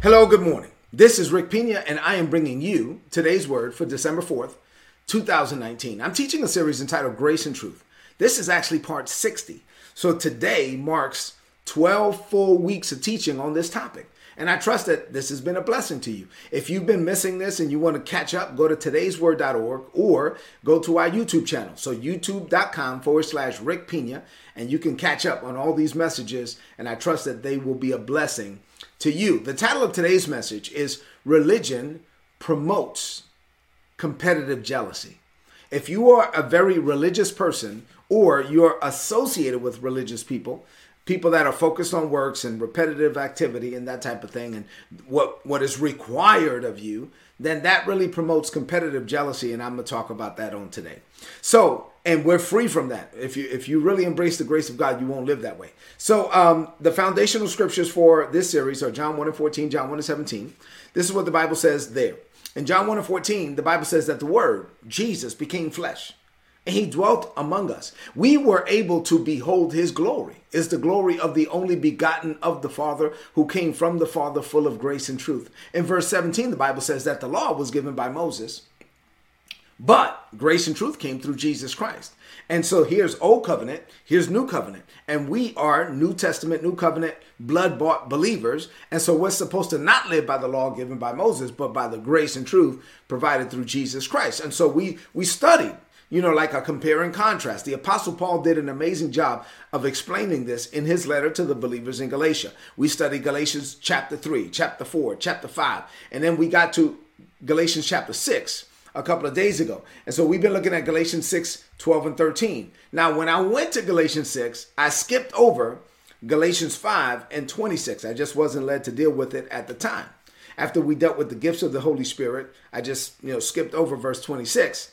Hello, good morning. This is Rick Pina, and I am bringing you today's word for December 4th, 2019. I'm teaching a series entitled Grace and Truth. This is actually part 60. So today marks 12 full weeks of teaching on this topic. And I trust that this has been a blessing to you. If you've been missing this and you want to catch up, go to today'sword.org or go to our YouTube channel. So youtube.com forward slash Rick Pina, and you can catch up on all these messages. And I trust that they will be a blessing to you. The title of today's message is Religion Promotes Competitive Jealousy. If you are a very religious person or you're associated with religious people, people that are focused on works and repetitive activity and that type of thing and what what is required of you then that really promotes competitive jealousy and i'm going to talk about that on today. So and we're free from that. If you if you really embrace the grace of god you won't live that way. So um, the foundational scriptures for this series are john 1 and 14 john 1 and 17 this is what the bible says there. In john 1 and 14 the bible says that the word jesus became flesh and he dwelt among us. We were able to behold his glory. Is the glory of the only begotten of the Father who came from the Father full of grace and truth. In verse 17, the Bible says that the law was given by Moses, but grace and truth came through Jesus Christ. And so here's Old Covenant, here's New Covenant. And we are New Testament, New Covenant, blood bought believers. And so we're supposed to not live by the law given by Moses, but by the grace and truth provided through Jesus Christ. And so we we studied you know, like a compare and contrast. The Apostle Paul did an amazing job of explaining this in his letter to the believers in Galatia. We studied Galatians chapter 3, chapter 4, chapter 5, and then we got to Galatians chapter 6 a couple of days ago. And so we've been looking at Galatians 6, 12, and 13. Now, when I went to Galatians 6, I skipped over Galatians 5 and 26. I just wasn't led to deal with it at the time. After we dealt with the gifts of the Holy Spirit, I just, you know, skipped over verse 26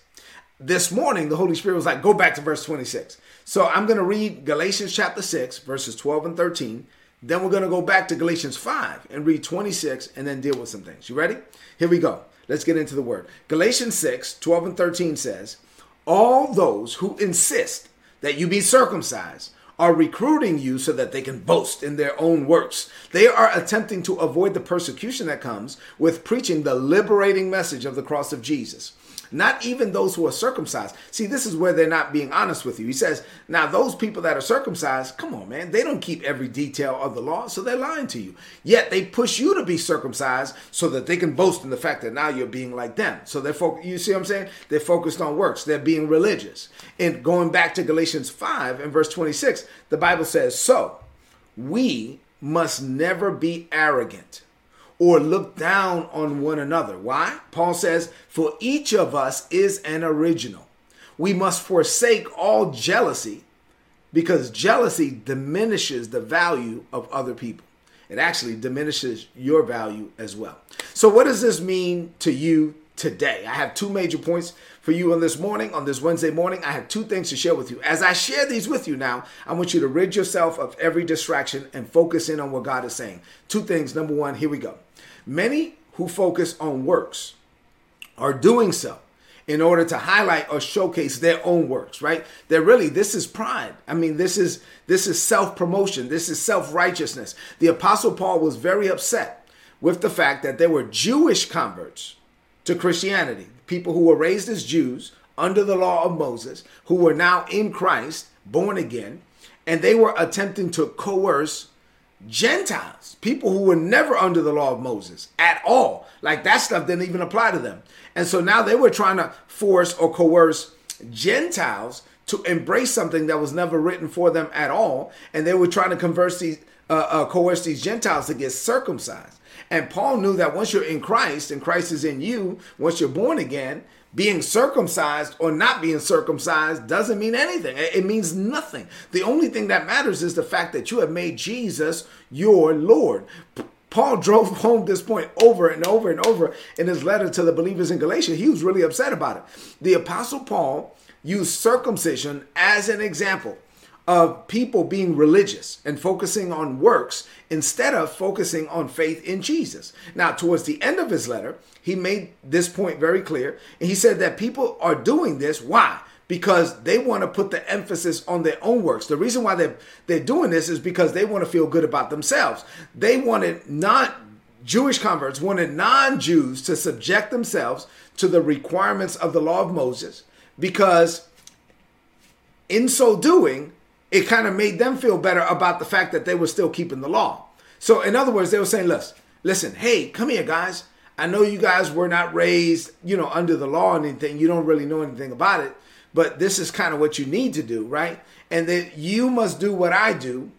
this morning the Holy Spirit was like, go back to verse 26. So I'm going to read Galatians chapter 6, verses 12 and 13. Then we're going to go back to Galatians 5 and read 26 and then deal with some things. You ready? Here we go. Let's get into the word. Galatians 6, 12 and 13 says, All those who insist that you be circumcised are recruiting you so that they can boast in their own works. They are attempting to avoid the persecution that comes with preaching the liberating message of the cross of Jesus not even those who are circumcised. See, this is where they're not being honest with you. He says, now those people that are circumcised, come on, man, they don't keep every detail of the law, so they're lying to you. Yet they push you to be circumcised so that they can boast in the fact that now you're being like them. So they're fo- you see what I'm saying? They're focused on works. They're being religious. And going back to Galatians 5 and verse 26, the Bible says, so we must never be arrogant or look down on one another. Why? Paul says, For each of us is an original. We must forsake all jealousy because jealousy diminishes the value of other people. It actually diminishes your value as well. So, what does this mean to you today? I have two major points for you on this morning, on this Wednesday morning. I have two things to share with you. As I share these with you now, I want you to rid yourself of every distraction and focus in on what God is saying. Two things. Number one, here we go. Many who focus on works are doing so in order to highlight or showcase their own works, right? They're really this is pride. I mean, this is this is self-promotion. This is self-righteousness. The apostle Paul was very upset with the fact that there were Jewish converts to Christianity, people who were raised as Jews under the law of Moses, who were now in Christ, born again, and they were attempting to coerce Gentiles, people who were never under the law of Moses at all. Like that stuff didn't even apply to them. And so now they were trying to force or coerce Gentiles to embrace something that was never written for them at all. And they were trying to converse these, uh, uh, coerce these Gentiles to get circumcised. And Paul knew that once you're in Christ and Christ is in you, once you're born again, being circumcised or not being circumcised doesn't mean anything. It means nothing. The only thing that matters is the fact that you have made Jesus your Lord. Paul drove home this point over and over and over in his letter to the believers in Galatia. He was really upset about it. The Apostle Paul used circumcision as an example of people being religious and focusing on works instead of focusing on faith in Jesus. Now, towards the end of his letter, he made this point very clear. And he said that people are doing this. Why? Because they want to put the emphasis on their own works. The reason why they're, they're doing this is because they want to feel good about themselves. They want to not Jewish converts wanted non Jews to subject themselves to the requirements of the law of Moses because, in so doing, it kind of made them feel better about the fact that they were still keeping the law. So, in other words, they were saying, listen, listen, hey, come here, guys. I know you guys were not raised, you know, under the law or anything. You don't really know anything about it, but this is kind of what you need to do, right? And that you must do what I do,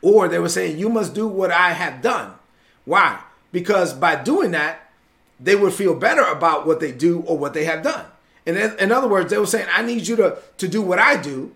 or they were saying you must do what I have done. Why? Because by doing that, they would feel better about what they do or what they have done. And in other words, they were saying, I need you to, to do what I do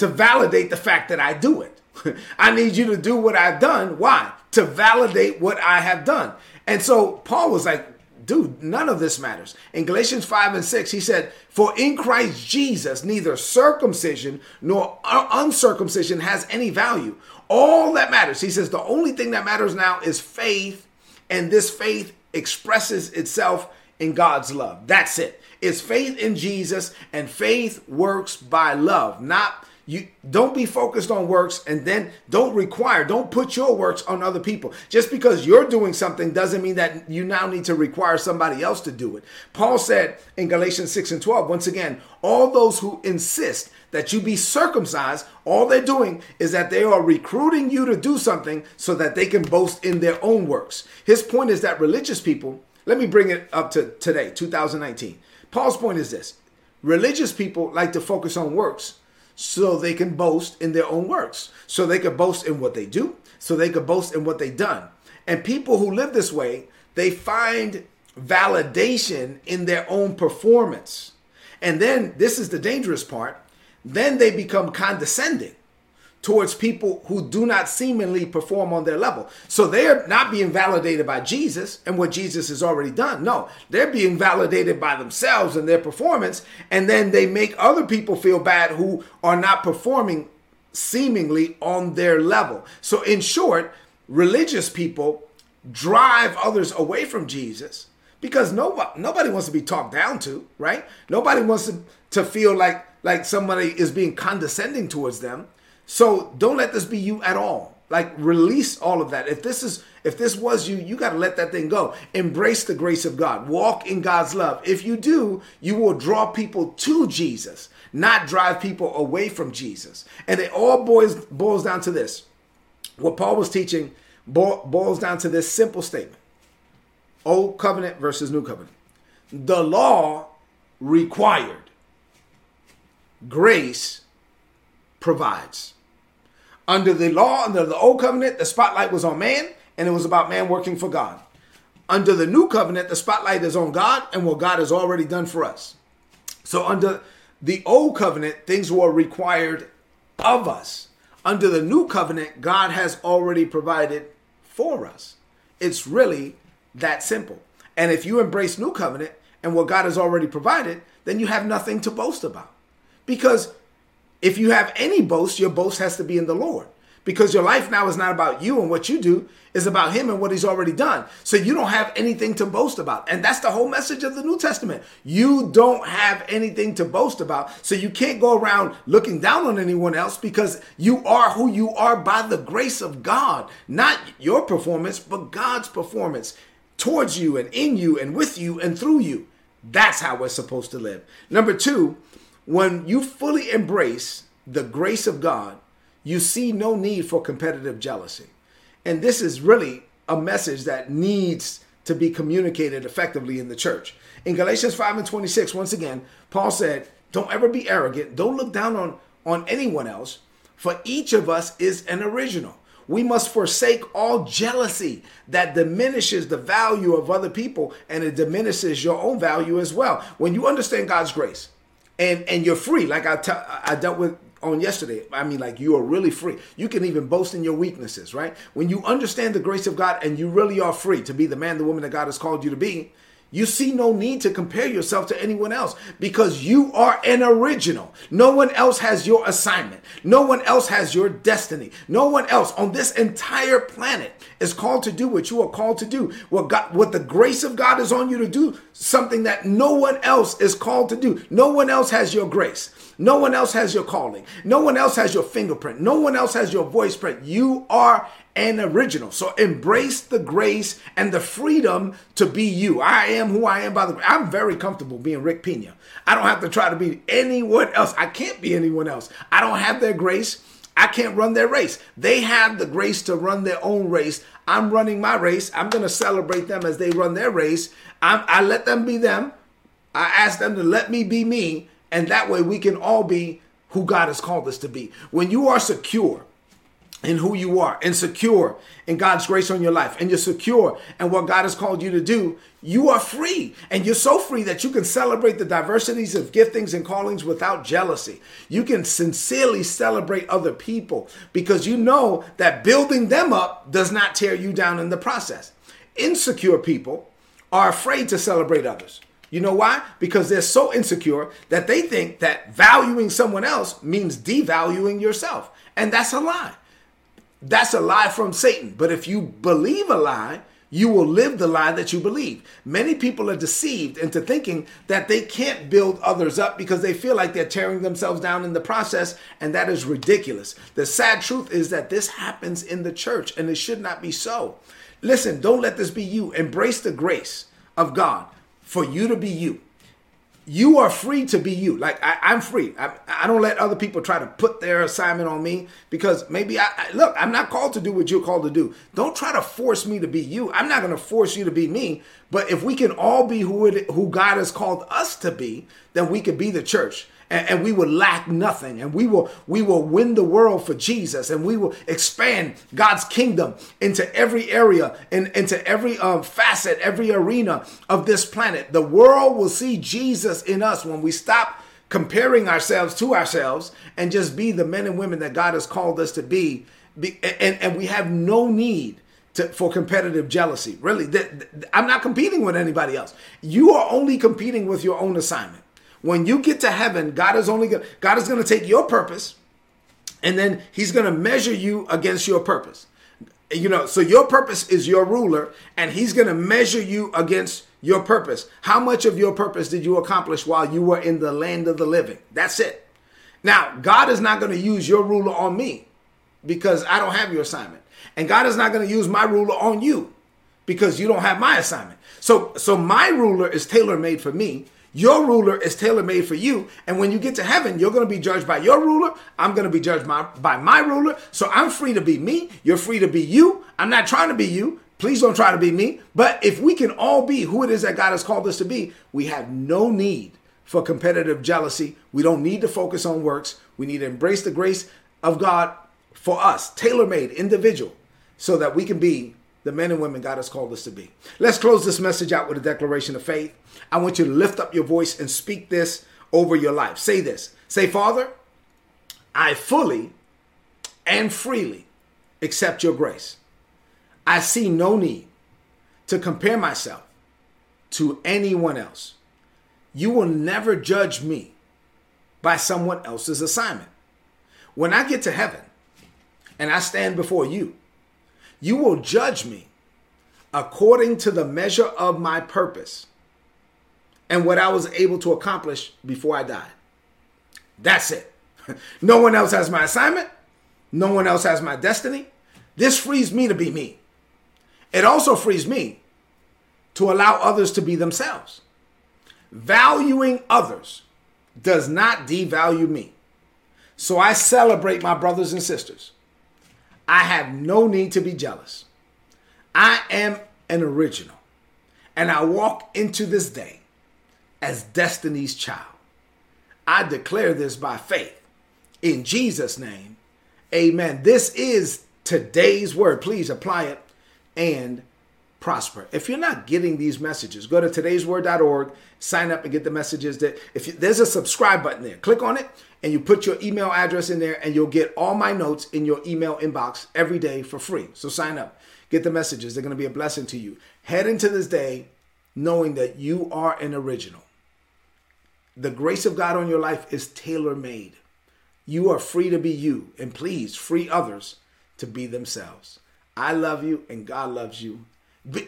to validate the fact that I do it. I need you to do what I've done. Why? To validate what I have done. And so Paul was like, dude, none of this matters. In Galatians 5 and 6, he said, For in Christ Jesus, neither circumcision nor uncircumcision has any value. All that matters, he says, the only thing that matters now is faith, and this faith expresses itself in God's love. That's it. It's faith in Jesus, and faith works by love, not you don't be focused on works and then don't require don't put your works on other people. Just because you're doing something doesn't mean that you now need to require somebody else to do it. Paul said in galatians 6 and 12 once again all those who insist that you be circumcised all they're doing is that they are recruiting you to do something so that they can boast in their own works. His point is that religious people let me bring it up to today 2019 paul's point is this. Religious people like to focus on works so they can boast in their own works. So they could boast in what they do, so they could boast in what they've done. And people who live this way, they find validation in their own performance. And then this is the dangerous part, then they become condescending towards people who do not seemingly perform on their level. So they're not being validated by Jesus and what Jesus has already done. No, they're being validated by themselves and their performance. And then they make other people feel bad who are not performing seemingly on their level. So, in short, religious people drive others away from Jesus because nobody nobody wants to be talked down to, right? Nobody wants to, to feel like like somebody is being condescending towards them. So don't let this be you at all. Like release all of that. If this is if this was you, you got to let that thing go. Embrace the grace of God. Walk in God's love. If you do, you will draw people to Jesus, not drive people away from Jesus. And it all boils boils down to this. What Paul was teaching boils down to this simple statement. Old covenant versus new covenant. The law required. Grace provides. Under the law, under the old covenant, the spotlight was on man and it was about man working for God. Under the new covenant, the spotlight is on God and what God has already done for us. So under the old covenant, things were required of us. Under the new covenant, God has already provided for us. It's really that simple. And if you embrace new covenant and what God has already provided, then you have nothing to boast about. Because if you have any boast, your boast has to be in the Lord. Because your life now is not about you and what you do, it's about him and what he's already done. So you don't have anything to boast about. And that's the whole message of the New Testament. You don't have anything to boast about. So you can't go around looking down on anyone else because you are who you are by the grace of God. Not your performance, but God's performance towards you and in you and with you and through you. That's how we're supposed to live. Number two, when you fully embrace the grace of God, you see no need for competitive jealousy. And this is really a message that needs to be communicated effectively in the church. In Galatians 5 and 26, once again, Paul said, Don't ever be arrogant. Don't look down on, on anyone else, for each of us is an original. We must forsake all jealousy that diminishes the value of other people and it diminishes your own value as well. When you understand God's grace, and and you're free. Like I, t- I dealt with on yesterday. I mean, like you are really free. You can even boast in your weaknesses, right? When you understand the grace of God and you really are free to be the man, the woman that God has called you to be, you see no need to compare yourself to anyone else because you are an original. No one else has your assignment. No one else has your destiny. No one else on this entire planet is called to do what you are called to do. What God, what the grace of God is on you to do, something that no one else is called to do. No one else has your grace. No one else has your calling. No one else has your fingerprint. No one else has your voice print. You are an original. So embrace the grace and the freedom to be you. I am who I am by the way. I'm very comfortable being Rick Pina. I don't have to try to be anyone else. I can't be anyone else. I don't have their grace. I can't run their race. They have the grace to run their own race. I'm running my race. I'm going to celebrate them as they run their race. I'm, I let them be them. I ask them to let me be me. And that way we can all be who God has called us to be. When you are secure, in who you are and secure in God's grace on your life and you're secure in what God has called you to do, you are free. And you're so free that you can celebrate the diversities of giftings and callings without jealousy. You can sincerely celebrate other people because you know that building them up does not tear you down in the process. Insecure people are afraid to celebrate others. You know why? Because they're so insecure that they think that valuing someone else means devaluing yourself. And that's a lie. That's a lie from Satan. But if you believe a lie, you will live the lie that you believe. Many people are deceived into thinking that they can't build others up because they feel like they're tearing themselves down in the process, and that is ridiculous. The sad truth is that this happens in the church, and it should not be so. Listen, don't let this be you. Embrace the grace of God for you to be you you are free to be you. Like I, am free. I, I, don't let other people try to put their assignment on me because maybe I, I, look. I'm not called to do what you're called to do. Don't try to force me to be you. I'm not going to force you to be me. But if we can all be who it, who God has called us to be, then we could be the church and, and we will lack nothing and we will we will win the world for jesus and we will expand god's kingdom into every area and into every um, facet every arena of this planet the world will see jesus in us when we stop comparing ourselves to ourselves and just be the men and women that god has called us to be, be and, and we have no need to, for competitive jealousy. Really, I'm not competing with anybody else. You are only competing with your own assignment. When you get to heaven, God is only going God is going to take your purpose and then he's going to measure you against your purpose. You know, so your purpose is your ruler and he's going to measure you against your purpose. How much of your purpose did you accomplish while you were in the land of the living? That's it. Now, God is not going to use your ruler on me because I don't have your assignment. And God is not going to use my ruler on you because you don't have my assignment. So so my ruler is tailor-made for me your ruler is tailor made for you. And when you get to heaven, you're going to be judged by your ruler. I'm going to be judged by, by my ruler. So I'm free to be me. You're free to be you. I'm not trying to be you. Please don't try to be me. But if we can all be who it is that God has called us to be, we have no need for competitive jealousy. We don't need to focus on works. We need to embrace the grace of God for us, tailor made, individual, so that we can be the men and women God has called us to be. Let's close this message out with a declaration of faith. I want you to lift up your voice and speak this over your life. Say this Say, Father, I fully and freely accept your grace. I see no need to compare myself to anyone else. You will never judge me by someone else's assignment. When I get to heaven and I stand before you, you will judge me according to the measure of my purpose and what I was able to accomplish before I died. That's it. no one else has my assignment. No one else has my destiny. This frees me to be me. It also frees me to allow others to be themselves. Valuing others does not devalue me. So I celebrate my brothers and sisters. I have no need to be jealous. I am an original. And I walk into this day as destiny's child. I declare this by faith. In Jesus' name, amen. This is today's word. Please apply it and prosper. If you're not getting these messages, go to today'sword.org, sign up and get the messages that if you, there's a subscribe button there, click on it and you put your email address in there and you'll get all my notes in your email inbox every day for free. So sign up, get the messages. They're going to be a blessing to you. Head into this day knowing that you are an original. The grace of God on your life is tailor made. You are free to be you, and please free others to be themselves. I love you, and God loves you.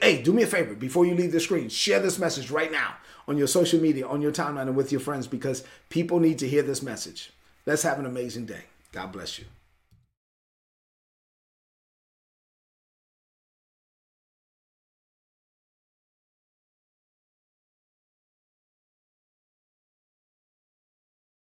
Hey, do me a favor before you leave the screen. Share this message right now on your social media, on your timeline, and with your friends because people need to hear this message. Let's have an amazing day. God bless you.